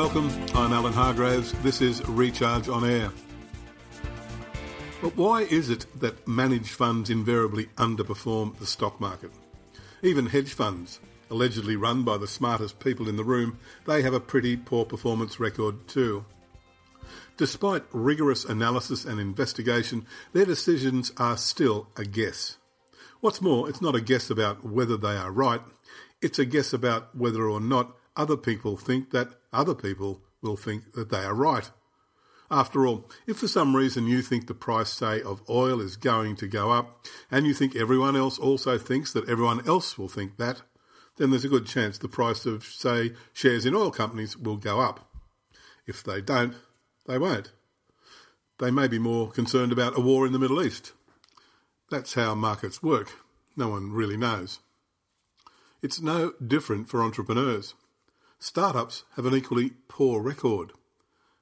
Welcome. I'm Alan Hargraves. This is Recharge on Air. But why is it that managed funds invariably underperform the stock market? Even hedge funds, allegedly run by the smartest people in the room, they have a pretty poor performance record too. Despite rigorous analysis and investigation, their decisions are still a guess. What's more, it's not a guess about whether they are right, it's a guess about whether or not other people think that other people will think that they are right. After all, if for some reason you think the price, say, of oil is going to go up, and you think everyone else also thinks that everyone else will think that, then there's a good chance the price of, say, shares in oil companies will go up. If they don't, they won't. They may be more concerned about a war in the Middle East. That's how markets work. No one really knows. It's no different for entrepreneurs. Startups have an equally poor record.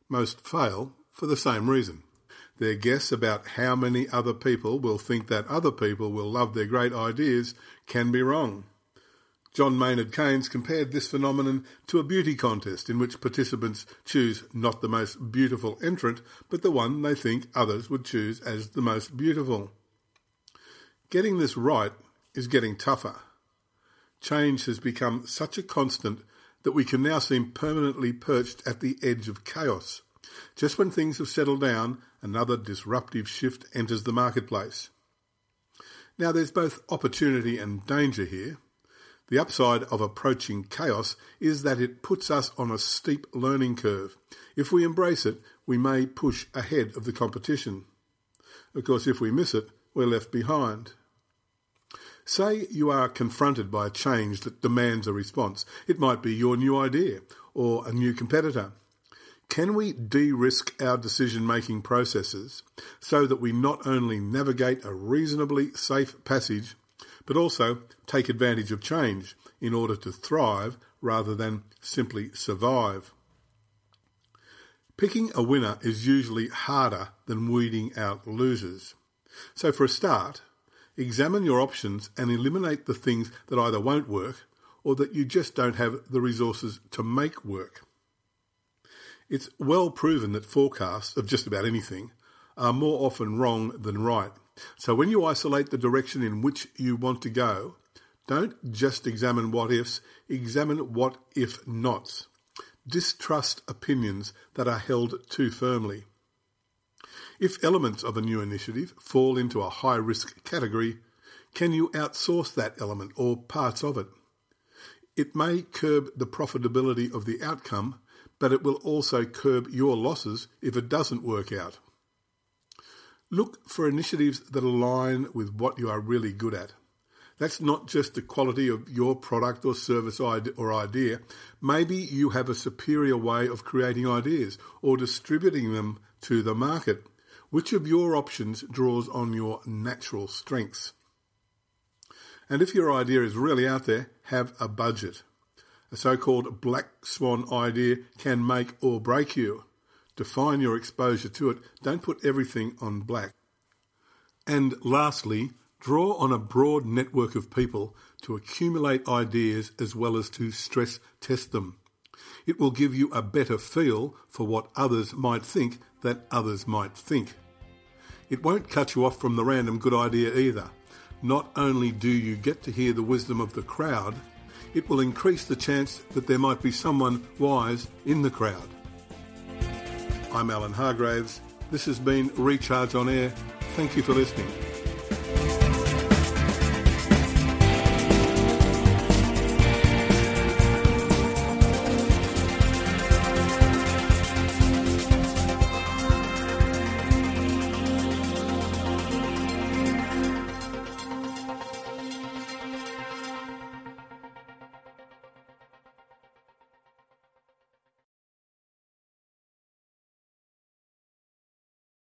Most fail for the same reason. Their guess about how many other people will think that other people will love their great ideas can be wrong. John Maynard Keynes compared this phenomenon to a beauty contest in which participants choose not the most beautiful entrant, but the one they think others would choose as the most beautiful. Getting this right is getting tougher. Change has become such a constant that we can now seem permanently perched at the edge of chaos. Just when things have settled down, another disruptive shift enters the marketplace. Now, there's both opportunity and danger here. The upside of approaching chaos is that it puts us on a steep learning curve. If we embrace it, we may push ahead of the competition. Of course, if we miss it, we're left behind. Say you are confronted by a change that demands a response. It might be your new idea or a new competitor. Can we de risk our decision making processes so that we not only navigate a reasonably safe passage, but also take advantage of change in order to thrive rather than simply survive? Picking a winner is usually harder than weeding out losers. So, for a start, examine your options and eliminate the things that either won't work or that you just don't have the resources to make work. It's well proven that forecasts of just about anything are more often wrong than right. So when you isolate the direction in which you want to go, don't just examine what ifs, examine what if nots. Distrust opinions that are held too firmly. If elements of a new initiative fall into a high risk category, can you outsource that element or parts of it? It may curb the profitability of the outcome, but it will also curb your losses if it doesn't work out. Look for initiatives that align with what you are really good at. That's not just the quality of your product or service or idea. Maybe you have a superior way of creating ideas or distributing them to the market. Which of your options draws on your natural strengths? And if your idea is really out there, have a budget. A so called black swan idea can make or break you. Define your exposure to it. Don't put everything on black. And lastly, draw on a broad network of people to accumulate ideas as well as to stress test them. It will give you a better feel for what others might think that others might think. It won't cut you off from the random good idea either. Not only do you get to hear the wisdom of the crowd, it will increase the chance that there might be someone wise in the crowd. I'm Alan Hargraves. This has been Recharge on Air. Thank you for listening.